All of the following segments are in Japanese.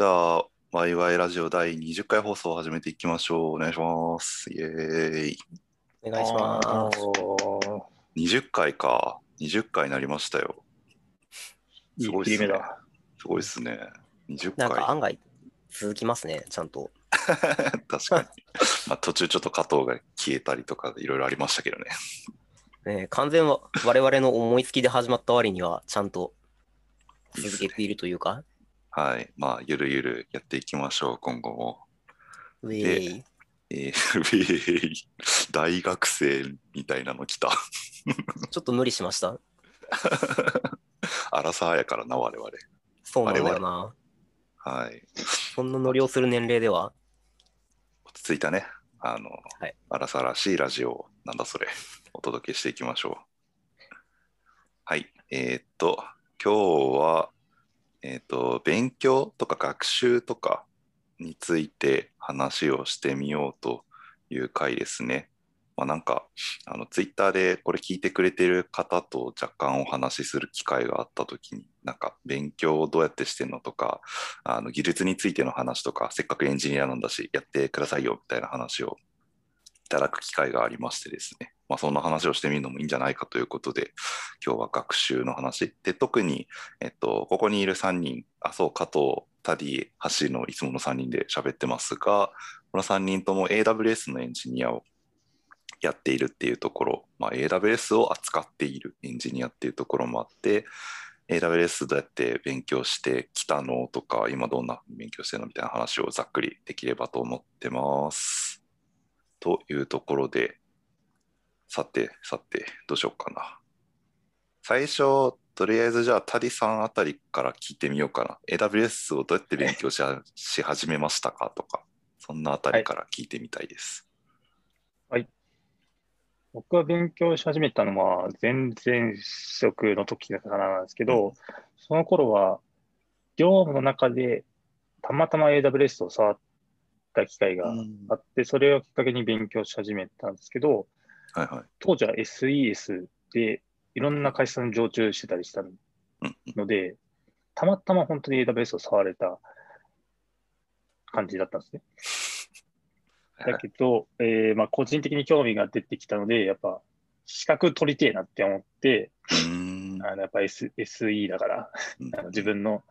じゃあ、ワイワイラジオ第20回放送を始めていきましょう。お願いします。イエーイ。お願いします。お20回か。20回になりましたよ。すごいっすね切り目だ。すごいですね。20なん回。か案外続きますね、ちゃんと。確かに。まあ途中ちょっと加藤が消えたりとかいろいろありましたけどね。ね、完全は我々の思いつきで始まった割にはちゃんと続けているというか、はい。まあ、ゆるゆるやっていきましょう、今後も。ウェイ。えー、ウェーイ大学生みたいなの来た。ちょっと無理しました？アラサーやからな、我々。そうなんだよな。はい。そんなノリをする年齢では？落ち着いたね。あの、はいアラサーらしいラジオを、なんだそれ、お届けしていきましょう。はい。えーっと、今日は、えーっと、勉強とか学習とかについて話をしてみようという回ですね。まあ、なんか、あの、ツイッターでこれ聞いてくれてる方と若干お話しする機会があったときに、なんか、勉強をどうやってしてんのとか、あの技術についての話とか、せっかくエンジニアなんだし、やってくださいよみたいな話をただく機会がありましてですね、まあ、そんな話をしてみるのもいいんじゃないかということで、今日は学習の話。で、特に、えっと、ここにいる3人、あ、そう、加藤、タディ、橋のいつもの3人で喋ってますが、この3人とも AWS のエンジニアをやっているっていうところ、まあ、AWS を扱っているエンジニアっていうところもあって、AWS どうやって勉強してきたのとか、今どんな勉強してるのみたいな話をざっくりできればと思ってます。というところで、さて、さて、どうしようかな。最初、とりあえずじゃあ、タディさんあたりから聞いてみようかな。AWS をどうやって勉強しはし始めましたかとか、そんなあたりから聞いてみたいです。僕が勉強し始めたのは前々職の時だからなんですけど、その頃は業務の中でたまたま AWS を触った機会がうんあって、それをきっかけに勉強し始めたんですけど、はいはい。当時は SES でいろんな会社に常駐してたりしたうんので、たまたま本当に AWS を触れた感じだったんですね。だけど、えーまあ、個人的に興味が出てきたので、やっぱ資格取りてえなって思って、あのやっぱ S SE だから、うんあの自分の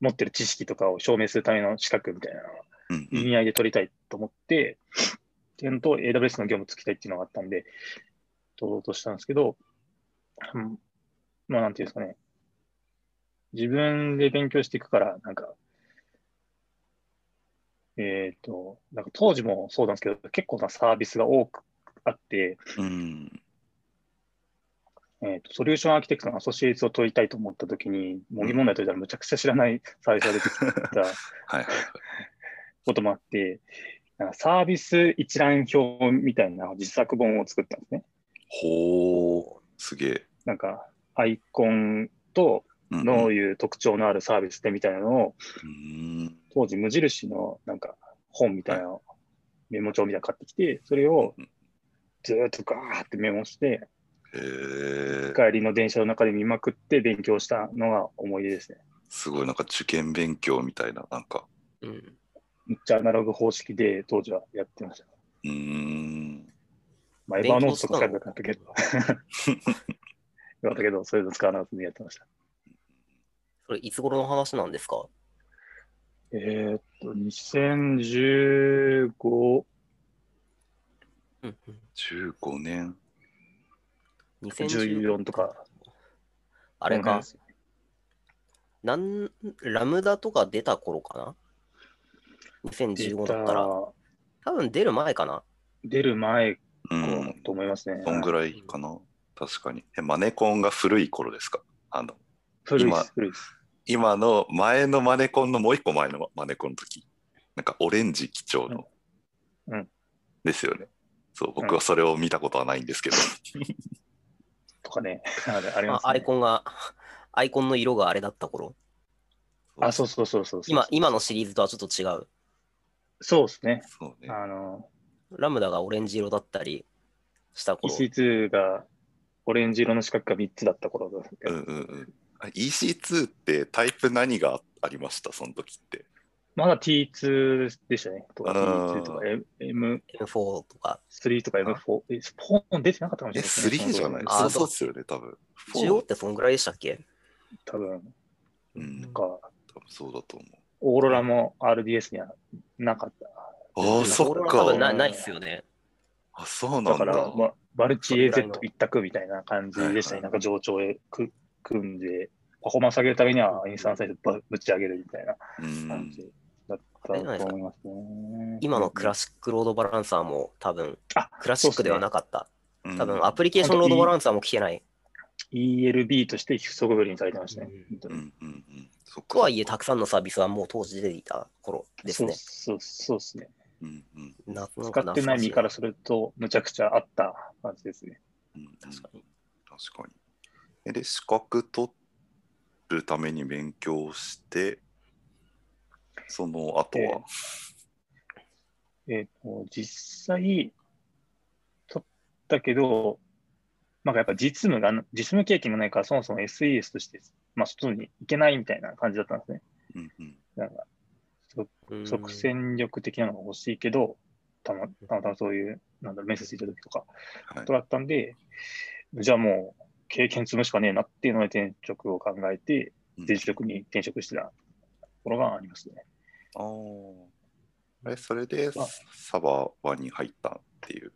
持ってる知識とかを証明するための資格みたいなのを意味合いで取りたいと思って、っていうのと AWS の業務つきたいっていうのがあったんで、取ろうとしたんですけど、うんまあなんていうんですかね、自分で勉強していくから、なんか、えっ、と、なんか当時もそうなんですけど、結構なサービスが多くあって、うん。えーと、ソリューションアーキテクトのアソシエイツを取りたいと思ったときに、模擬問題解いたらむちゃくちゃ知らないサービスが出てきた。はいはいはい。こともあって、なんかサービス一覧表みたいな自作本を作ったんですね。ほー、すげえ。なんか、アイコンとどういう特徴のあるサービスでみたいなのを、うーん当時無印のなんか本みたいなのメモ帳みたいなの買ってきて、それをうんずーっとガーってメモして。帰りの電車の中で見まくって勉強したのが思い出ですね。すごいなんか受験勉強みたいな、なんか。うん。めっちゃアナログ方式で当時はやってました。うーん。まあ、エヴァーノートとか使えばよかったけど。よかったけど、そういうの使わなくてやってました。それいつ頃の話なんですか？えーっと、2015、うんうん。15年。2014 14とか。あれかなん、ラムダとか出た頃かな？?2015 だったら。多分出る前かな出る前うかん。と思いますね。そんぐらいかな。確かに。え、マネコンが古い頃ですか？あの、今古いです、古いです。今の前のマネコンのもう一個前のマネコンの時。なんかオレンジ基調の。うんうんですよね。そう、僕はそれを見たことはないんですけど。とかね。あれありあます、ね。アイコンが、アイコンの色があれだった頃。あ、そうそうそうそうそう。今、今のシリーズとはちょっと違う。そうですね。そうね。あの、ラムダがオレンジ色だったりした頃。EC2 がオレンジ色の四角が3つだった頃ですけど、うんうんうん。あ EC2 ってタイプ何がありました？その時って。まだ T2 でしたね。とかあー T2 とか M- M3 M4 とか。とか M4。え、4出てなかったかもしえ、れないね。3じゃない？そうそうっすよね、多分。中央ってそんぐらいでしたっけ？多分。うん、なんか、多分そうだと思う。オーロラも RDS にはなかった。ああ、そっか。なないっすよね。あ、そうなんだ。だから、まあ、マルチ AZ 一択みたいな感じでしたね。なんか上長へく組んで、パフォーマンス上げるためにはインスタンスサイズぶぶち上げるみたいなうん。感じだったと思いますね。今のクラシシックロードバランサーも多分あクラシックではなかった。うん多分アプリケーションロードバランサーも聞けない。ELB として不足ぶりにされてましたね。本当にうんうんうん。そっか。とはいえ、たくさんのサービスはもう当時出ていた頃ですね。そうそうそうですね。うんうんななん使ってない身から懐すると、むちゃくちゃあった感じですね。確かに。確かに。えで、資格取るために勉強して、その後は、えっ、と、実際、取ったけど、なんかやっぱ実務が、実務経験がないから、そもそも SES として、まあ、外に行けないみたいな感じだったんですね。うんうんなんか、うん即戦力的なのが欲しいけど、たまたまたまそういう、なんだろう、面接行った時とか、はいとだったんで、じゃあもう、経験積むしかねえなっていうので転職を考えて、うん前職に転職してたところがありますね。ああ。え、それであサバワに入ったっていう？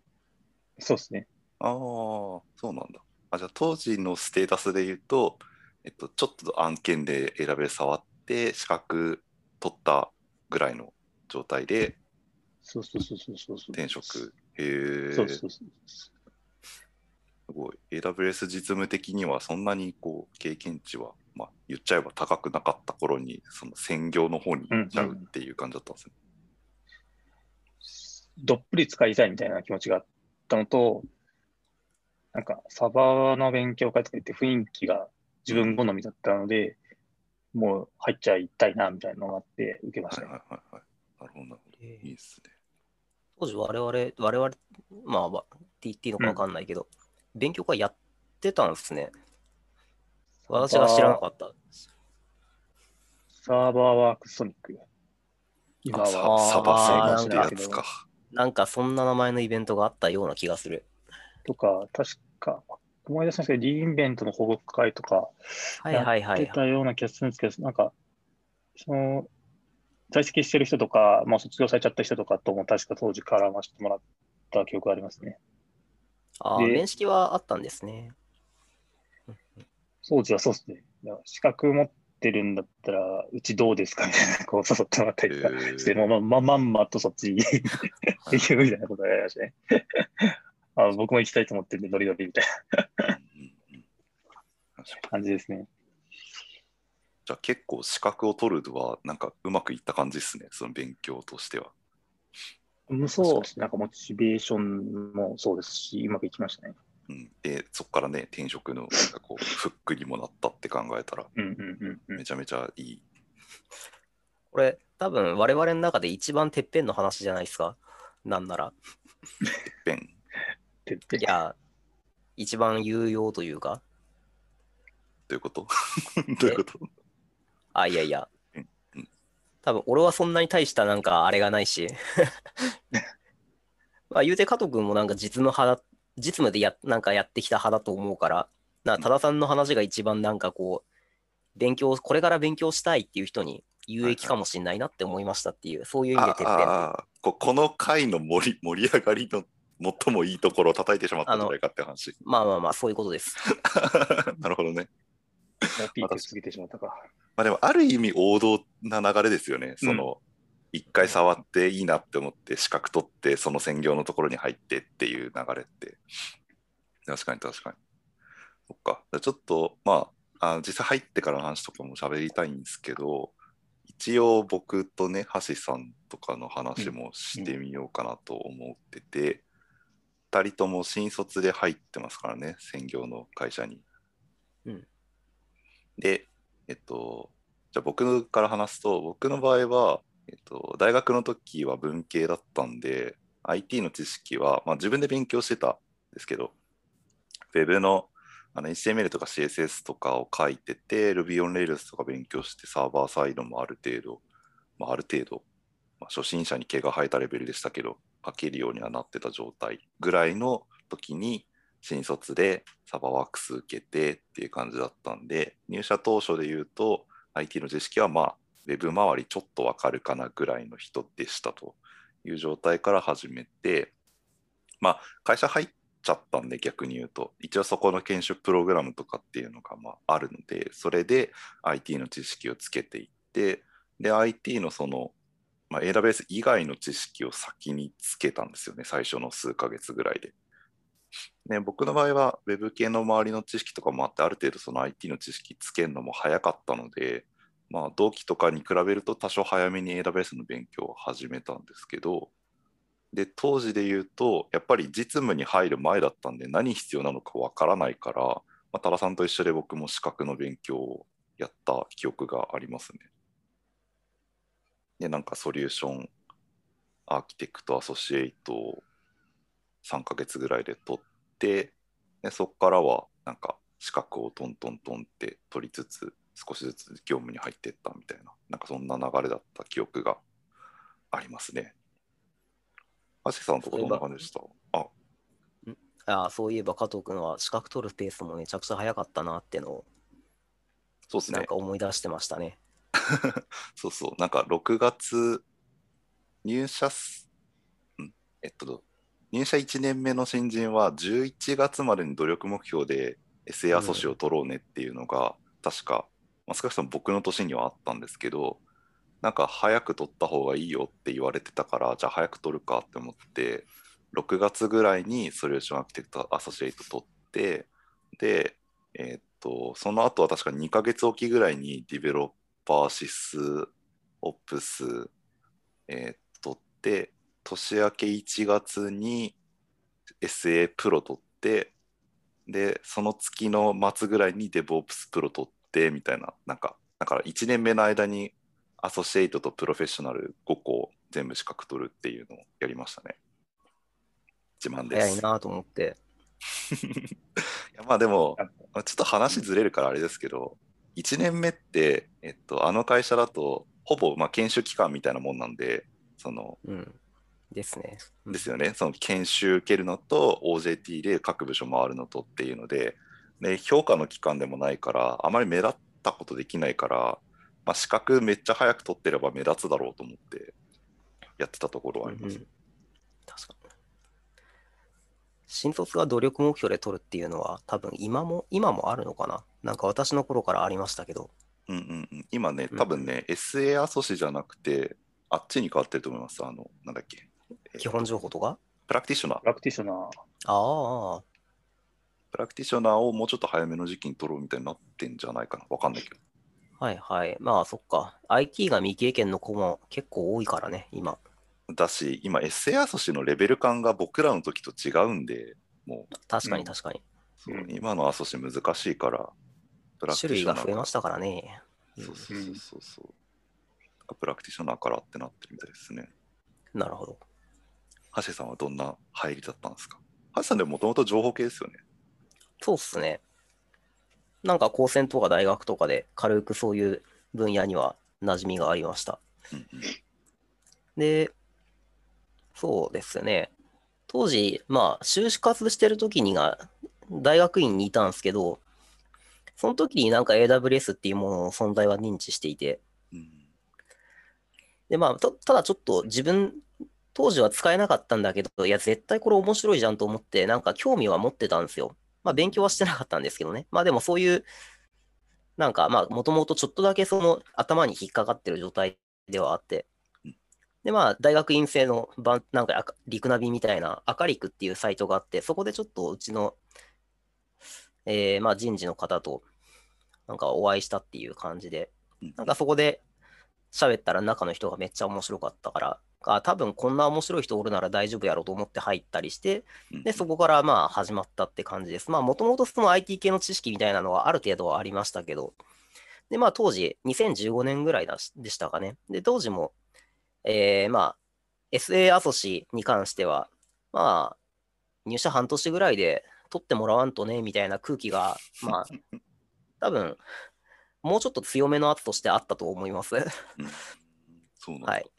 そうですね。ああ、そうなんだ。あ、じゃあ当時のステータスで言うと、えっと、ちょっと案件で選べる触って、資格取ったぐらいの状態でそうそうそうそうそうそう。転職。へえ。そうそうそう。すごい。AWS 実務的にはそんなにこう経験値は、まあ、言っちゃえば高くなかった頃に、その専業の方に行っちゃうっていう感じだったんですね。どっぷり使いたいみたいな気持ちがあったのと、なんかサバの勉強会とか言って雰囲気が自分好みだったので、もう入っちゃいたいなみたいなのがあって受けましはいたね。はいはいはい。なるほど、なるほど。いいですね。当時我々、我々、まあ、まあ、って言っていいのかわかんないけど、勉強会やってたんですね。私が知らなかった。サーバーワークソニック。今はサバあー戦ってやつか。なんかそんな名前のイベントがあったような気がする。とか、確か、思い出しますけど、リインベントの報告会とか。やってたような気がするんですけど、なんか、その、在籍してる人とか、もう卒業されちゃった人とかとも確か当時絡ませてもらった記憶がありますね。ああ、で面識はあったんですね。当時はそうですね。資格持ってるんだったら、うちどうですか？みたいな、こう誘ってもらったりとかして、もうまままんまとそっち 行くみたいなことをやりましたね。あ僕も行きたいと思ってるんで、ノリノリみたいな感じですね。じゃあ結構資格を取るのはなんかうまくいった感じですね、その勉強としては。うんそうですね。なんかモチベーションもそうですし、うまくいきましたね。うん、で、そこからね、転職のなんかこうフックにもなったって考えたら、め。ちゃめちゃいい。これ、多分我々の中で一番てっぺんの話じゃないですか？なんなら。ペン。てっていや、一番有用というか。どういうこと？どういうこと？あ、いやいや。多分俺はそんなに大したなんかあれがないし。まあ言うて加藤君もなんか実務派だ、実務でやなんかやってきた派だと思うから、な多田さんの話が一番なんかこう、勉強、これから勉強したいっていう人に有益かもしれないなって思いましたっていう、そういう意味でてっぺん。ああここの回の盛り盛り上がりの最もいいところを叩いてしまったんじゃないかって話。まあまあまあ、そういうことです。なるほどね。ピーク過ぎてしまったか。まあでもある意味王道な流れですよね。その、一回触っていいなって思って資格取ってその専業のところに入ってっていう流れって。確かに確かに。そっか。じゃあちょっとまああ実際入ってからの話とかも喋りたいんですけど、一応僕とね、橋さんとかの話もしてみようかなと思ってて、二人とも新卒で入ってますからね、専業の会社に。うんで、えっと、じゃあ僕から話すと、僕の場合は、えっと、大学の時は文系だったんで、IT の知識は、まあ、自分で勉強してたんですけど、ウェブのあの HTML とか CSS とかを書いてて、Ruby on Rails とか勉強して、サーバーサイドもある程度、まあ、ある程度、まあ、初心者に毛が生えたレベルでしたけど、書けるようにはなってた状態ぐらいの時に、新卒でサバワークス受けてっていう感じだったんで、入社当初で言うと、IT の知識はまあ、ウェブ周りちょっとわかるかなぐらいの人でしたという状態から始めて、まあ、会社入っちゃったんで逆に言うと、一応そこの研修プログラムとかっていうのがまああるので、それで IT の知識をつけていって、で、IT のその、まあ、AWS 以外の知識を先につけたんですよね、最初の数ヶ月ぐらいで。ね、僕の場合は Web 系の周りの知識とかもあって、ある程度その IT の知識つけるのも早かったので、まあ、同期とかに比べると多少早めに AWS の勉強を始めたんですけど、で、当時で言うと、やっぱり実務に入る前だったんで、何必要なのかわからないから、まあ、多田さんと一緒で僕も資格の勉強をやった記憶がありますね。で、なんかソリューションアーキテクトアソシエイトを3ヶ月ぐらいで取って、でそこからはなんか資格をトントントンって取りつつ、少しずつ業務に入っていったみたいな、なんかそんな流れだった記憶がありますね。アシさんとかどんな感じでした？あああそういえば加藤君は資格取るペースもめちゃくちゃ早かったなってのをそうですねなんか。思い出してましたね。そうそう。なんか6月、入社す、んえっと、入社1年目の新人は11月までに努力目標で SA アソシを取ろうねっていうのが、確か、まあ、少なくとも僕の年にはあったんですけど、なんか早く取った方がいいよって言われてたから、じゃあ早く取るかって思って、6月ぐらいに Solution Architect Associate 取って、で、えーっと、その後は確か2ヶ月おきぐらいに Developer、SysOps、えー、取って、年明け1月に SA プロ取って、で、その月の末ぐらいに DevOps プロ取って、みたいな、なんか、だから1年目の間にアソシエイトとプロフェッショナル5個全部資格取るっていうのをやりましたね。自慢です。早いなと思って。いやまあでも、まあちょっと話ずれるからあれですけど、1年目って、えっと、あの会社だと、ほぼまあ研修期間みたいなもんなんで、その、うん。ですね。うんですよね、その研修受けるのと、OJT で各部署回るのとっていうので、で評価の期間でもないから、あまり目立ったことできないから、まあ、資格めっちゃ早く取ってれば目立つだろうと思ってやってたところはあります。うんうん確かに。新卒が努力目標で取るっていうのは多分今も、今もあるのかな？なんか私の頃からありましたけど。うんうんうん、今ねう、ん多分ね、SA アソシじゃなくて、あっちに変わってると思います。あの、なんだっけ。えー基本情報とか？プラクティショナー。プラクティショナー。ああ、プラクティショナーをもうちょっと早めの時期に取ろうみたいになってんじゃないかな。わかんないけど。はいはい。まあそっか。IT が未経験の子も結構多いからね、今。だし、今、SA アソシのレベル感が僕らの時と違うんで、もう、確かうんに確かに。そううん今のアソシ難しいから、プラクティ種類ショナーが増えましたからね。そうそうそうそうそう。プラクティショナーからってなってるみたいですね。なるほど。ハシさんはどんな入りだったんですか？ハシさんでももともと情報系ですよね。そうっすね。なんか高専とか大学とかで軽くそういう分野には馴染みがありました。うんうんで、そうですね。当時、まあ、修士活してる時にが、大学院にいたんですけど、その時になんか AWS っていうものの存在は認知していて、うんで、まあ、たただちょっと自分、当時は使えなかったんだけど、いや、絶対これ面白いじゃんと思って、なんか興味は持ってたんですよ。まあ、勉強はしてなかったんですけどね。まあ、でもそういう、なんか、まあ、もともとちょっとだけその頭に引っかかってる状態ではあってうん。で、まあ、大学院生のばん、なんか、リクナビみたいな、アカリクっていうサイトがあって、そこでちょっとうちの、えーまあ、人事の方と、なんかお会いしたっていう感じで、うんなんかそこで喋ったら中の人がめっちゃ面白かったから、あ多分こんな面白い人おるなら大丈夫やろうと思って入ったりして、うんで、そこからまあ始まったって感じです。まあもともとその IT 系の知識みたいなのはある程度はありましたけど、で、まあ当時2015年ぐらいでしたかね。で、当時も、えーまあ SA アソシに関しては、まあ入社半年ぐらいで取ってもらわんとね、みたいな空気が、まあ、多分、もうちょっと強めの圧としてあったと思います。うんそうなんだ。はい。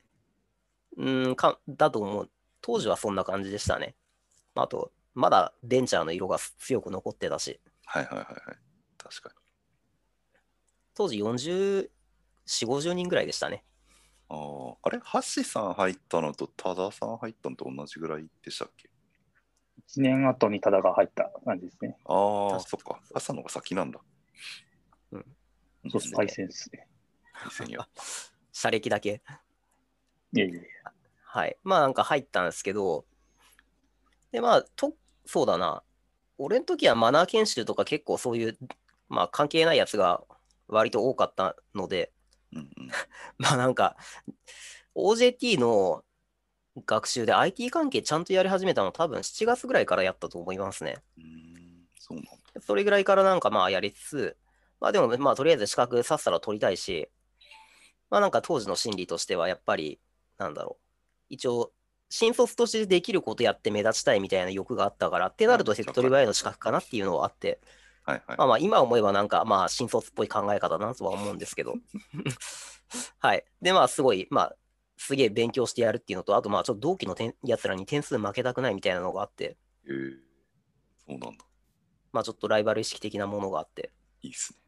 うん、か、だと思う。当時はそんな感じでしたね。あと、まだベンチャーの色が強く残ってたし、はいはいはいはい。確かに。当時40、4、50人ぐらいでしたね。ああ、あれ、橋さん入ったのと多田さん入ったのと同じぐらいでしたっけ？1年後に多田が入った感じですね。ああ、確そっか。橋さんの方が先なんだ。うんそうです、対戦ですね。戦や。車歴だけ。いやいやいや。はい。まあなんか入ったんですけど、で、まあ、と、そうだな。俺の時はマナー研修とか結構そういう、まあ関係ないやつが割と多かったので、うんうん。まあなんか、OJT の学習で IT 関係ちゃんとやり始めたの多分7月ぐらいからやったと思いますね。うーん、そうなんだ。それぐらいからなんかまあやりつつ、まあでもまあとりあえず資格さっさと取りたいし、まあなんか当時の心理としてはやっぱり、なんだろう。一応、新卒としてできることやって目立ちたいみたいな欲があったから、ってなると手っ取り早いの資格かなっていうのはあって、はいはい。まあまあ今思えばなんかまあ新卒っぽい考え方だなとは思うんですけど。はい。でまあすごい、まあすげえ勉強してやるっていうのと、あとまあちょっと同期の点やつらに点数負けたくないみたいなのがあって、えー、そうなんだ。まあちょっとライバル意識的なものがあって、いいっすね。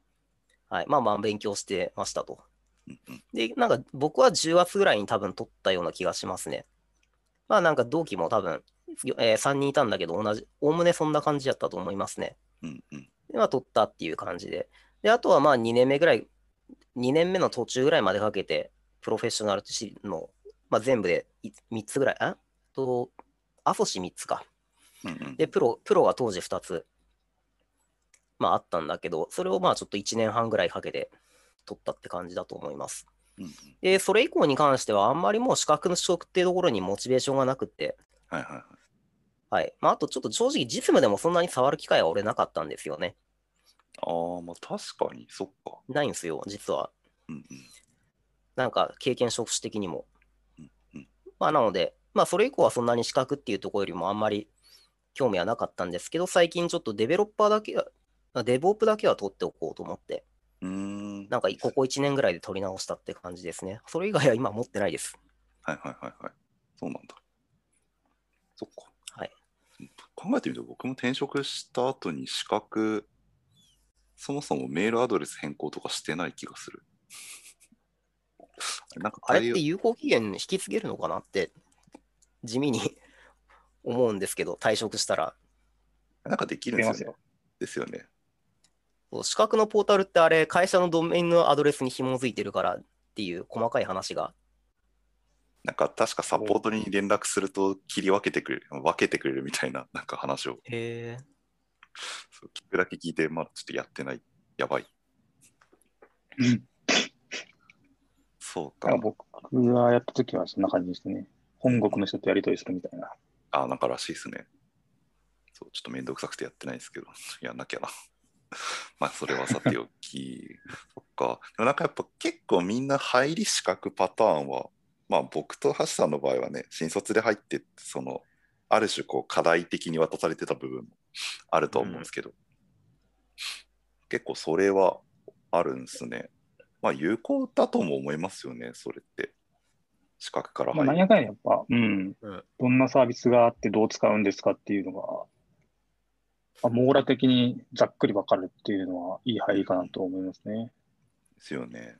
はい。まあまあ勉強してましたと。うんうん。で、なんか僕は10月ぐらいに多分取ったような気がしますね。まあなんか同期も多分、え3人いたんだけど同じ、おおむねそんな感じやったと思いますね。うんうん。で、まあ取ったっていう感じで。で、あとはまあ2年目ぐらい、2年目の途中ぐらいまでかけて、プロフェッショナルの、まあ全部で3つぐらい、あ？と、アソシ3つか。で、プロ、プロが当時2つ、まああったんだけど、それをまあちょっと1年半ぐらいかけて取ったって感じだと思います。で、それ以降に関しては、あんまりもう資格の取得っていうところにモチベーションがなくって、はいはいはい。はい。まあ、あとちょっと正直、実務でもそんなに触る機会は俺なかったんですよね。ああ、まあ確かに、そっか。ないんですよ、実は。うんうん。なんか、経験職種的にもうんうん。まあ、なので、まあ、それ以降はそんなに資格っていうところよりもあんまり興味はなかったんですけど、最近ちょっとデベロッパーだけは、あデボップだけは取っておこうと思って、うーん。なんかここ1年ぐらいで取り直したって感じですね。それ以外は今持ってないです。はいはいはいはい。そうなんだ。そっか。はい。考えてみると、僕も転職した後に資格、そもそもメールアドレス変更とかしてない気がする。なんかあれって有効期限引き継げるのかなって、地味に 思うんですけど、退職したら。なんかできるんですよ、ね。ですよね。そう資格のポータルってあれ、会社のドメインのアドレスに紐づいてるからっていう細かい話が。なんか確かサポートに連絡すると切り分けてくれる、分けてくれるみたいななんか話をへえ。そう聞くだけ聞いて、まだちょっとやってない。やばい。うんそうか。僕がやった時はそんな感じでしたね。本国の人とやり取りするみたいな。あ、なんからしいですね。そう、ちょっとめんどくさくてやってないですけど、やんなきゃな。まあ、それはさておき。そっか。でもなんかやっぱ結構みんな入り資格パターンは、まあ僕と橋さんの場合はね、新卒で入って、その、ある種こう課題的に渡されてた部分もあると思うんですけど、結構それはあるんですね。まあ有効だとも思いますよね、それって。資格からまあ、入る。何やかんややっぱ、うん、うんどんなサービスがあってどう使うんですかっていうのが、まあ、網羅的にざっくり分かるっていうのはいい入りかなと思いますね。ですよね。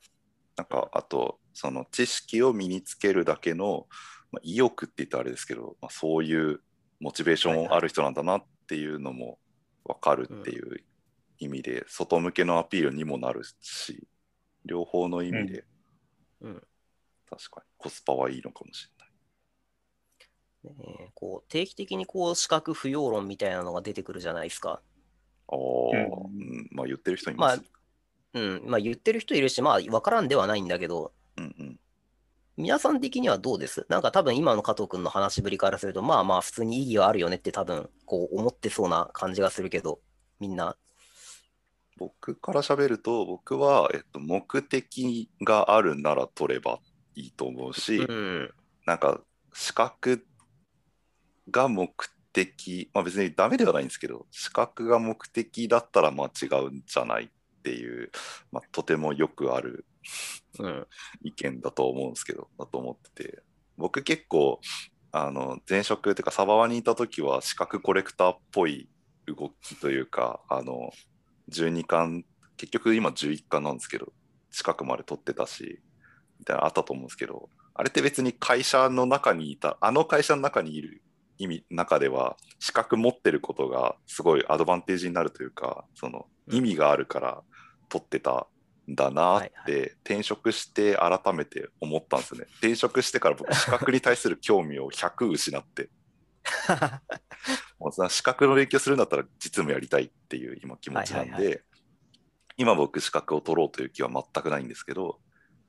なんか、あと、その知識を身につけるだけの、まあ、意欲って言ったらあれですけど、まあ、そういうモチベーションある人なんだなっていうのも分かるっていう意味で、外向けのアピールにもなるし、両方の意味で、うんうん確かにコスパはいいのかもしれない。ねえこう定期的にこう資格不要論みたいなのが出てくるじゃないですか。ああ、ううん、まあ言ってる人います。うん。まあ言ってる人いるし、まあ分からんではないんだけど。皆さん的にはどうです？なんか多分今の加藤君の話ぶりからすると、まあまあ普通に意義はあるよねって多分こう思ってそうな感じがするけど、みんな。僕から喋ると、僕は、えっと、目的があるなら取ればいいと思うし、うん。なんか資格が目的、まあ別にダメではないんですけど、資格が目的だったらまあ違うんじゃないっていう、まあ、とてもよくあるうん。意見だと思うんですけど、だと思ってて、僕結構、あの前職っていうか、サバワにいた時は資格コレクターっぽい動きというか、あの12巻、結局今11巻なんですけど、近くまで取ってたし、みたいなのあったと思うんですけど、あれって別に会社の中にいた、あの会社の中にいる意味、中では、資格持ってることがすごいアドバンテージになるというか、その意味があるから取ってたんだなって、はい転職して改めて思ったんですよね。転職してから僕、資格に対する興味を100失って、もう資格の勉強するんだったら実務やりたいっていう今気持ちなんで、はいはい今僕資格を取ろうという気は全くないんですけど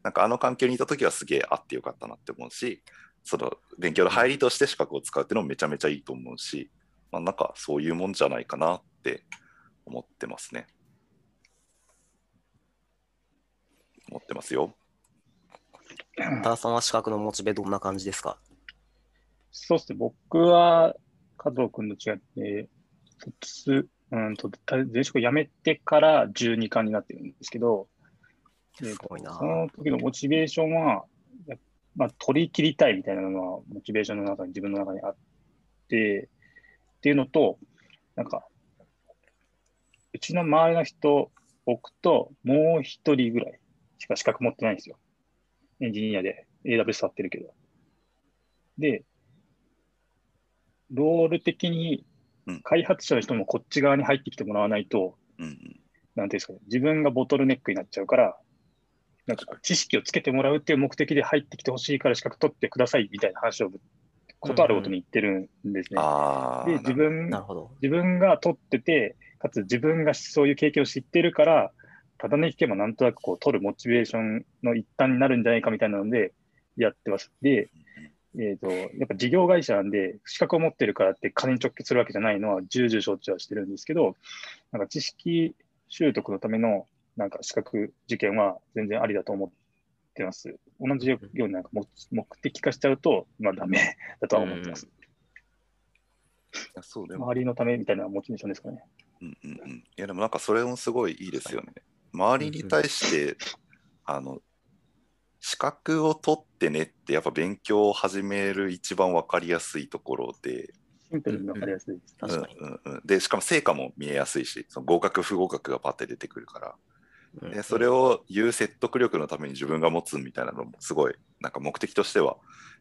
なんかあの環境にいた時はすげえあってよかったなって思うしその勉強の入りとして資格を使うっていうのもめちゃめちゃいいと思うし、まあ、なんかそういうもんじゃないかなって思ってますね。思ってますよ。多田さんは資格のモチベどんな感じですか？そうですね、僕は加藤君と違って、卒うんと前職辞めてから12巻になってるんですけど、すごいな。その時のモチベーションは、やまあ、取り切りたいみたいなのは、モチベーションの中に、自分の中にあって、っていうのと、なんか、うちの周りの人、僕ともう一人ぐらいしか資格持ってないんですよ。エンジニアで AWS 触ってるけど。で、ロール的にうん開発者の人もこっち側に入ってきてもらわないと、うんうん、なんていうんですかね、自分がボトルネックになっちゃうから、なんか知識をつけてもらうっていう目的で入ってきてほしいから資格取ってくださいみたいな話をことあるごとに言ってるんですね。ああ、で、自分なるほど。自分が取ってて、かつ自分がそういう経験を知ってるから、ただね聞けばなんとなくこう取るモチベーションの一端になるんじゃないかみたいなのでやってます。で、えっ、と、やっぱ事業会社なんで、資格を持ってるからって金に直結するわけじゃないのは重々承知はしてるんですけど、なんか知識習得のためのなんか資格受験は全然ありだと思ってます。同じようになんか目目的化しちゃうと、まあダメ だとは思ってます。いやそうでも、周りのためみたいなモチベーションですかね。うんうんうん、いやでもなんかそれもすごいいいですよね。周りに対して、あの資格を取ってねってやっぱ勉強を始める一番分かりやすいところで、シンプルに分かりやすいです。確かに。うんうんうん、でしかも成果も見えやすいしその合格不合格がパッて出てくるからうんでそれを言う説得力のために自分が持つみたいなのもすごいなんか目的としては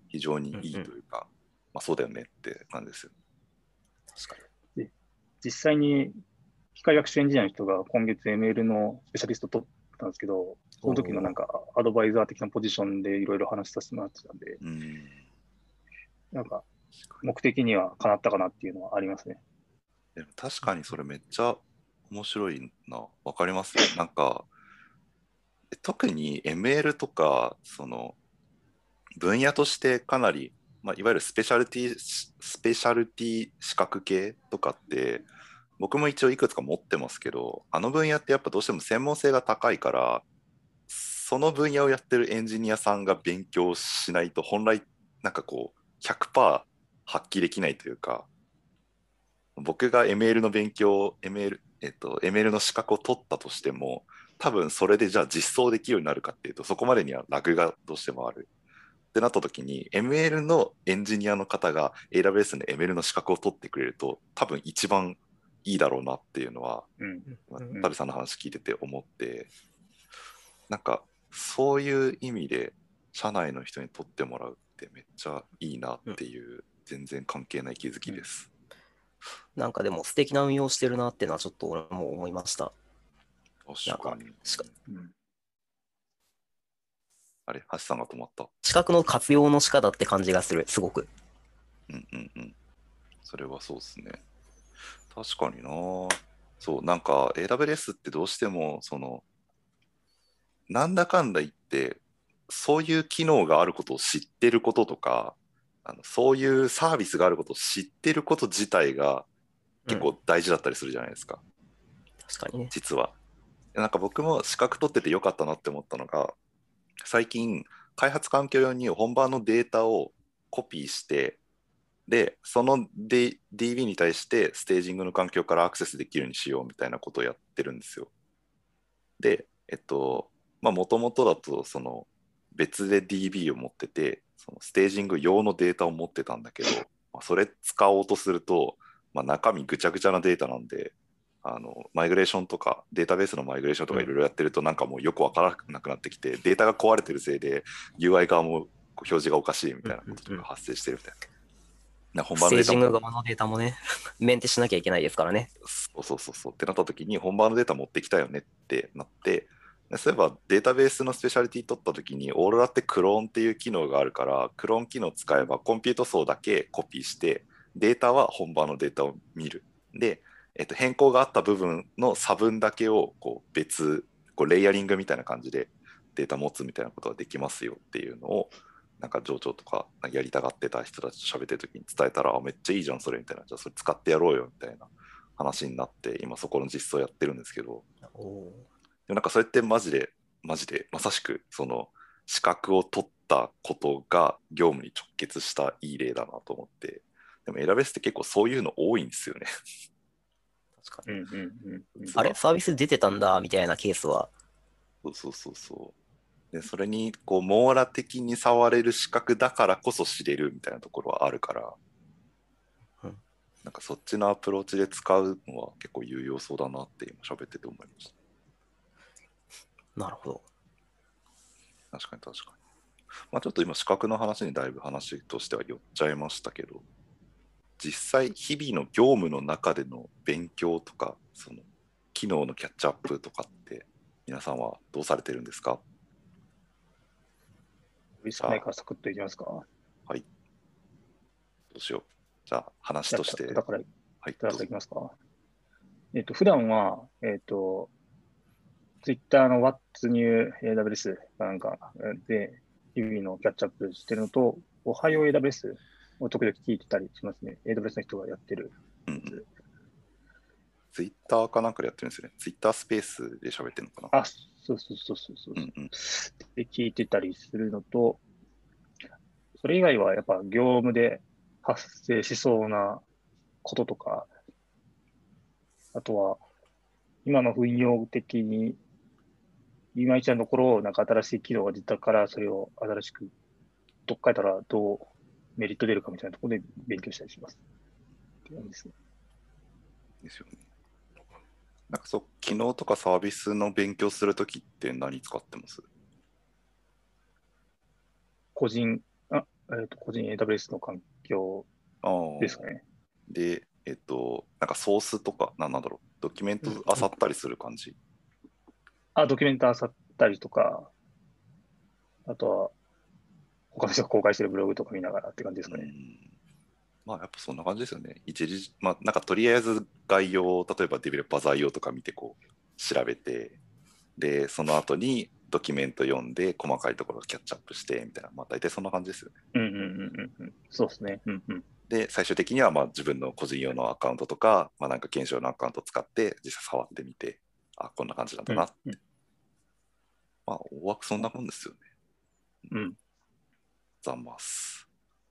非常にいいというか、まあ、そうだよねって感じですよ。確か実際に機械学習エンジニアの人が今月 ML のスペシャリスト取ったんですけど、その時のなんかアドバイザー的なポジションでいろいろ話させてもらってたんで、うんなんか目的にはかなったかなっていうのはありますね。でも確かにそれめっちゃ面白いな。わかりますよ。なんか、特に ML とか、その、分野としてかなり、まあ、いわゆるスペシャルティ、スペシャルティ資格系とかって、僕も一応いくつか持ってますけど、あの分野ってやっぱどうしても専門性が高いから、その分野をやってるエンジニアさんが勉強しないと、本来、なんかこう、100%発揮できないというか、僕が ML の勉強、ML、えっと、ML の資格を取ったとしても、多分それでじゃあ実装できるようになるかっていうと、そこまでにはラグがどうしてもある。ってなった時に、ML のエンジニアの方が AWS の ML の資格を取ってくれると、多分一番いいだろうなっていうのは、うん。まあうんタビさんの話聞いてて思って、なんかそういう意味で社内の人に取ってもらうってめっちゃいいなっていう、全然関係ない気づきです。なんかでも素敵な運用してるなっていうのはちょっと俺も思いました。確かに。しかうんあれ、橋さんが止まった。資格の活用の仕方って感じがする、すごく。うんうんうん。それはそうですね。確かにな。そう、なんか AWS ってどうしても、その、なんだかんだ言って、そういう機能があることを知ってることとか、あのそういうサービスがあることを知ってること自体が結構大事だったりするじゃないですか。確かにね。実は。なんか僕も資格取っててよかったなって思ったのが、最近、開発環境用に本番のデータをコピーして、で、その、D、DB に対してステージングの環境からアクセスできるようにしようみたいなことをやってるんですよ。で、えっと、まあ、もともとだと、その、別で DB を持ってて、そのステージング用のデータを持ってたんだけど、まあ、それ使おうとすると、まあ、中身ぐちゃぐちゃなデータなんで、あのマイグレーションとかデータベースのマイグレーションとかいろいろやってるとなんかもうよくわからなくなってきて、データが壊れてるせいで UI 側も表示がおかしいみたいなことが発生してるみたいな。本番ステージングも側のデータもね、メンテしなきゃいけないですからね。そうそうそうそう。ってなった時に本番のデータ持ってきたよねってなってでそういえばデータベースのスペシャリティ取った時にオーロラってクローンっていう機能があるからクローン機能使えばコンピュート層だけコピーしてデータは本番のデータを見る。で、えっと、変更があった部分の差分だけをこう別こうレイヤリングみたいな感じでデータ持つみたいなことができますよっていうのをなんか上長とかやりたがってた人たちと喋ってる時に伝えたらあめっちゃいいじゃんそれみたいなじゃあそれ使ってやろうよみたいな話になって今そこの実装やってるんですけどでもなんかそれってマジでマジでまさしくその資格を取ったことが業務に直結したいい例だなと思ってでもエラベスって結構そういうの多いんですよね。確かにうんうんうんうん。あれ？サービス出てたんだみたいなケースは？そうそうそうそう。でそれにこう網羅的に触れる資格だからこそ知れるみたいなところはあるから、うんなんかそっちのアプローチで使うのは結構有用そうだなって今喋ってて思いました。なるほど。確かに確かに。まあちょっと今資格の話にだいぶ話としては寄っちゃいましたけど、実際日々の業務の中での勉強とか、その機能のキャッチアップとかって皆さんはどうされてるんですか？リスクないからサクッといきますか。どうしよう。じゃあ話として。だから、はい、だどうぞからいきますか。えっと、普段は、えっと、Twitter の What's New AWS かなんかで、日々のキャッチアップしてるのと、おはよう AWS を時々聞いてたりしますね。AWS の人がやってる。うんうんツイッターかなんかでやってるんですよね。ツイッタースペースで喋ってるのかな。あ、そうそうそうそうそう。うんうんで聞いてたりするのと、それ以外はやっぱ業務で発生しそうなこととか、あとは今の運用的にいまいちなところをなんか新しい機能が出たからそれを新しくどっかえたらどうメリット出るかみたいなところで勉強したりします。って感じですね。ですよね。なんかそう、機能とかサービスの勉強するときって何使ってます？個人、あえっ、と、個人 AWS の環境ああですかね。で、えっと、なんかソースとか、なんなんだろう、ドキュメント漁ったりする感じ？あ、ドキュメントあさったりとか、あとは、他の人が公開してるブログとか見ながらって感じですかね。うんまあやっぱそんな感じですよね。一時、まあなんかとりあえず概要、例えばデベロッパー材料とか見てこう調べて、で、その後にドキュメント読んで細かいところをキャッチアップしてみたいな、まあ大体そんな感じですよね。うんうんうんうんうん。そうですね。うんうん。で、最終的にはまあ自分の個人用のアカウントとか、まあなんか検証のアカウントを使って実際触ってみて、あ、こんな感じなんだな。うんまあ大枠そんなもんですよね。うん。ざんます。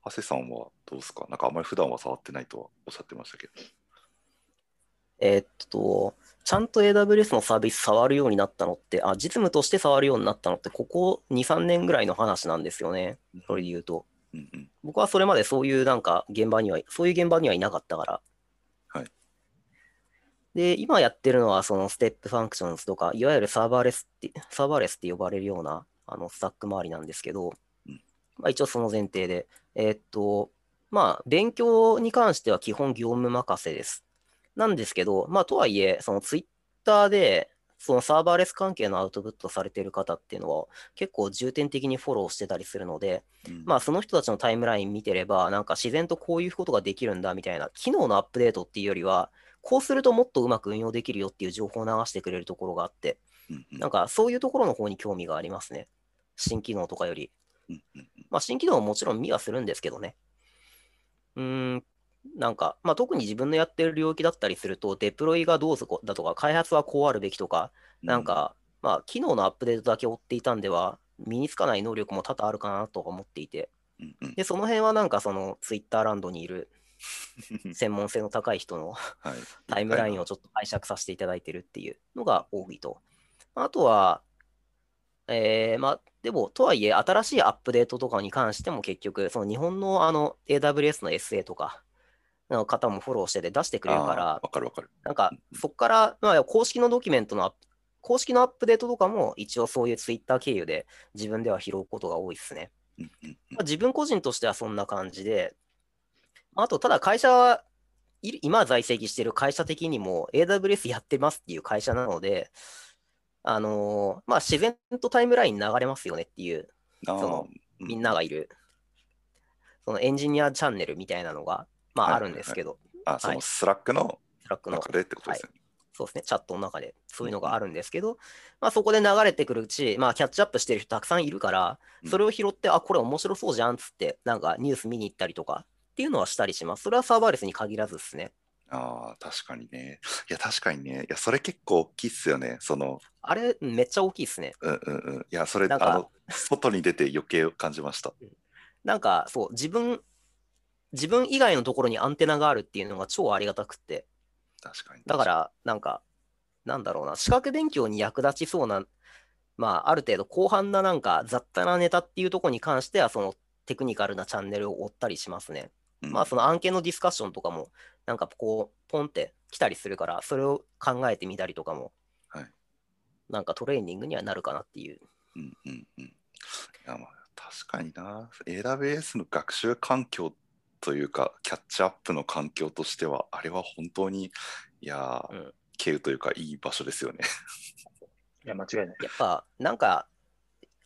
長谷さんはどうですか？なんかあんまり普段は触ってないとはおっしゃってましたけど。えーっと、ちゃんと AWS のサービス触るようになったのって、あ、実務として触るようになったのって、ここ2、3年ぐらいの話なんですよね。それで言うと。うんうん。僕はそれまでそういうなんか現場には、そういう現場にはいなかったから。はい。で、今やってるのはその Step Functions とか、いわゆるサーバーレスって、サーバーレスって呼ばれるようなあのスタック周りなんですけどうん、まあ一応その前提で、えーっと、まあ勉強に関しては基本業務任せです。なんですけど、まあとはいえ、そのツイッターで、そのサーバーレス関係のアウトプットされている方っていうのは結構重点的にフォローしてたりするので、うんまあその人たちのタイムライン見てれば、なんか自然とこういうことができるんだみたいな、機能のアップデートっていうよりは、こうするともっとうまく運用できるよっていう情報を流してくれるところがあって、うんうんなんかそういうところの方に興味がありますね。新機能とかより。うんうんまあ新機能ももちろん見はするんですけどね。うーん、なんか、まあ特に自分のやってる領域だったりすると、デプロイがどうぞだとか、開発はこうあるべきとか、なんか、まあ、機能のアップデートだけ追っていたんでは、身につかない能力も多々あるかなとは思っていて、で、その辺はなんかそのツイッターランドにいる 専門性の高い人のはい、タイムラインをちょっと解釈させていただいてるっていうのが多いと。あとは、えーまあ、でも、とはいえ、新しいアップデートとかに関しても結局、その日本のあの AWS の SA とかの方もフォローしてて出してくれるから、わかるわかる。なんかそこから、まあ、公式のドキュメントの公式のアップデートとかも一応そういうツイッター経由で自分では拾うことが多いですね。まあ、自分個人としてはそんな感じで、まああと、ただ会社は今在籍している会社的にも AWS やってますっていう会社なので、あのーまあ、自然とタイムライン流れますよねっていう、そのうん。みんながいる、そのエンジニアチャンネルみたいなのが、まあ、あはいはい。るんですけど、あ、そはい。のスラックのスラックの。中でってことですよね。そうですね、チャットの中でそういうのがあるんですけど、まあ、そこで流れてくるうち、まあ、キャッチアップしてる人たくさんいるからう、ん。それを拾って、あ、これ面白そうじゃんっつって、なんかニュース見に行ったりとかっていうのはしたりします。それはサーバーレスに限らずですね。ああ、確かにね。いや、確かにね。いや、それ結構大きいっすよね。その、あれ、めっちゃ大きいですね。うんうんうん。いや、それ、なんかあの、外に出て余計感じました。なんか、そう、自分、自分以外のところにアンテナがあるっていうのが超ありがたくって。確かに。だから、なんか、なんだろうな、資格勉強に役立ちそうな、まあ、ある程度広範ななんか雑多なネタっていうところに関しては、そのテクニカルなチャンネルを追ったったりしますね。うんまあ、その案件のディスカッションとかも、なんかこう、ポンって来たりするから、それを考えてみたりとかも、はいなんかトレーニングにはなるかなっていう。うんうんうん。いや、まあ、確かにな。AWS の学習環境というか、キャッチアップの環境としては、あれは本当に、いやー、うん経由というか、いい場所ですよね。いや、間違いない。やっぱ、なんか、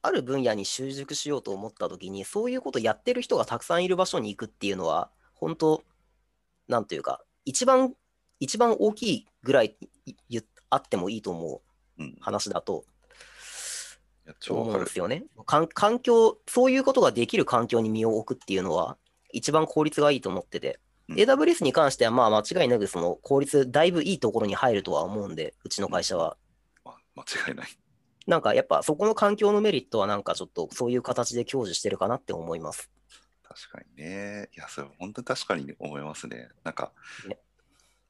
ある分野に習熟しようと思ったときに、そういうことやってる人がたくさんいる場所に行くっていうのは、本当、なんというか、一番、一番大きいぐらいあってもいいと思ううん。話だと思。うんですよね。環境、そういうことができる環境に身を置くっていうのは、一番効率がいいと思ってて、うん AWS に関しては、まあ間違いなくその効率、だいぶいいところに入るとは思うんで、うちの会社は。ま間違いない。なんかやっぱそこの環境のメリットはなんかちょっとそういう形で享受してるかなって思います。確かにね。いや、それ本当に確かに思いますね。なんか、ね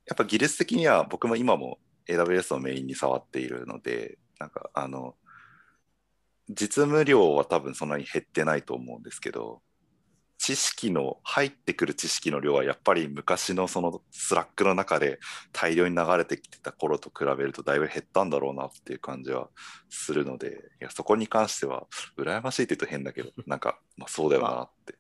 やっぱ技術的には僕も今も AWS をメインに触っているので、なんかあの、実務量は多分そんなに減ってないと思うんですけど、知識の、入ってくる知識の量はやっぱり昔のそのスラックの中で大量に流れてきてた頃と比べるとだいぶ減ったんだろうなっていう感じはするので、いやそこに関しては羨ましいって言うと変だけど、なんか、まあそうだよなって。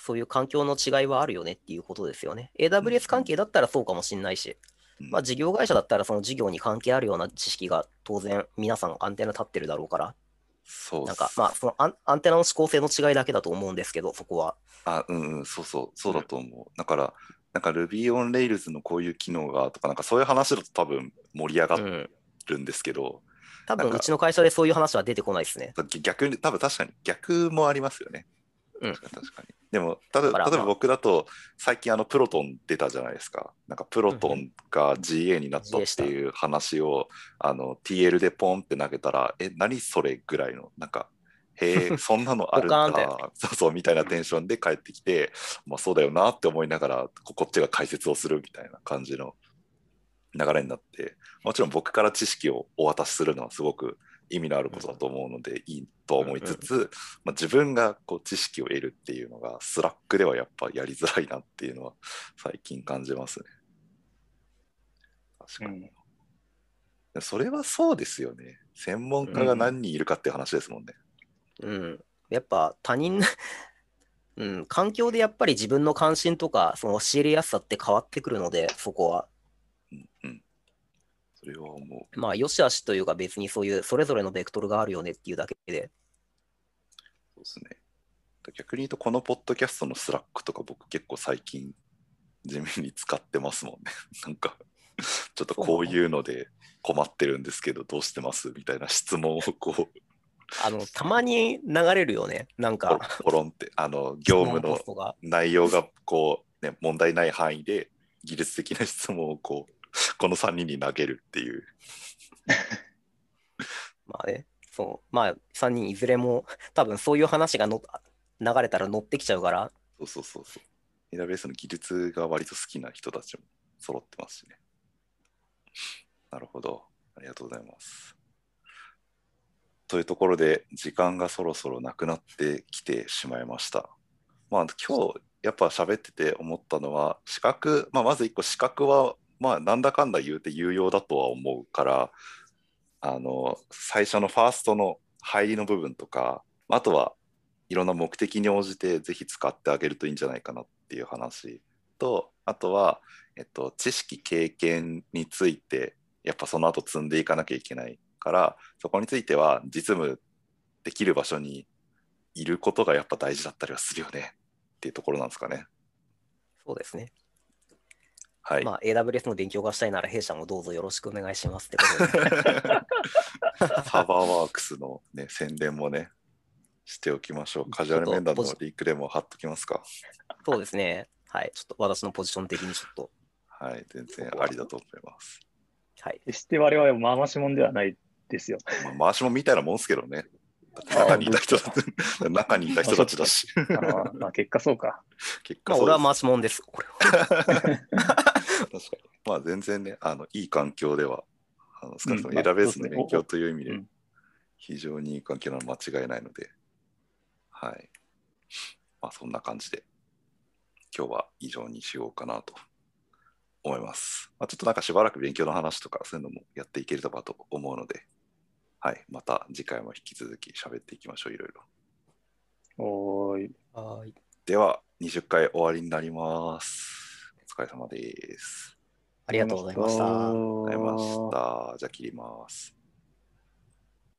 そういう環境の違いはあるよねっていうことですよね。AWS 関係だったらそうかもしれないし、うんまあ事業会社だったらその事業に関係あるような知識が当然皆さんアンテナ立ってるだろうから、そうなんかまあそのアンアンテナの指向性の違いだけだと思うんですけど、そこは。あ、うんうん、そうそう、そうだと思う。だから、なんか Ruby on Rails のこういう機能がとか、なんかそういう話だと多分盛り上がうん。るんですけど、多なんか分うちの会社でそういう話は出てこないですね。逆に、多分確かに逆もありますよね。うん確かに。でも、例えばまあ僕だと、最近あのプロトン出たじゃないですか。なんかプロトンが GA になったっていう話を、あの TL でポンって投げたら、え、何それぐらいの、なんか、へえ、そんなのあるんだ。そうそう、みたいなテンションで返ってきて、まあそうだよなって思いながら、ここっちが解説をするみたいな感じの流れになって、もちろん僕から知識をお渡しするのはすごく意味のあることだと思うので、いいと思いつつ、まあ、自分がこう知識を得るっていうのが、スラックではやっぱやりづらいなっていうのは最近感じますね。確かに。それはそうですよね。専門家が何人いるかっていう話ですもんね。うん。やっぱ他人、うん、環境でやっぱり自分の関心とか、その仕入れやすさって変わってくるので、そこは。それは思う。まあ、よしあしというか別にそういうそれぞれのベクトルがあるよねっていうだけで。そうですね。逆に言うと、このポッドキャストのスラックとか僕結構最近地味に使ってますもんね。なんか、ちょっとこういうので困ってるんですけど、どうしてますみたいな質問をこう、あの、たまに流れるよね。なんか、ポロンって、あの、業務の。内容がこう、ね、問題ない範囲で技術的な質問をこう、この3人に投げるっていう。まあね、そう。まあ、3人いずれも多分そういう話がの流れたら乗ってきちゃうから、そうそうそうそう。AWS の技術が割と好きな人たちも揃ってますしね。なるほど。ありがとうございます。というところで、時間がそろそろなくなってきてしまいました。まあ、今日、やっぱ喋ってて思ったのは、資格、まあ、まず一個、資格は、まあ、なんだかんだ言うて有用だとは思うから、あの、最初のファーストの入りの部分とか、あとはいろんな目的に応じてぜひ使ってあげるといいんじゃないかなっていう話とあとは、えっと、知識経験についてやっぱその後積んでいかなきゃいけないからそこについては実務できる場所にいることがやっぱ大事だったりはするよねっていうところなんですかね。そうですね。はい。まあ、AWS の勉強がしたいなら弊社もどうぞよろしくお願いしますってことで。サーバーワークスの、ね、宣伝もねしておきましょう。カジュアル面談のリンクでも貼っときますか。そうですね。はい。ちょっと私のポジション的にちょっと。はい、全然ありだと思います。はい。決して我々は回しもんではないですよ。まあ、回しもみたいなもんすけどね。中にいた人たち、中にいた人たちだし。あのまあ、結果そうか。まあ、結果そうです俺は回しもんです。確かに。まあ全然ね、あのいい環境では、あの少なくともうんまあそう AWS ですねの勉強という意味でうん非常にいい環境なのは間違いないので、はい。まあそんな感じで、今日は以上にしようかなと思います。まあ、ちょっとなんかしばらく勉強の話とかそういうのもやっていければと思うので、はい。また次回も引き続き喋っていきましょう、いろいろ。おーい。はい。では、20回終わりになります。お疲れ様です。ありがとうございました。ありがとうございました。じゃあ切ります。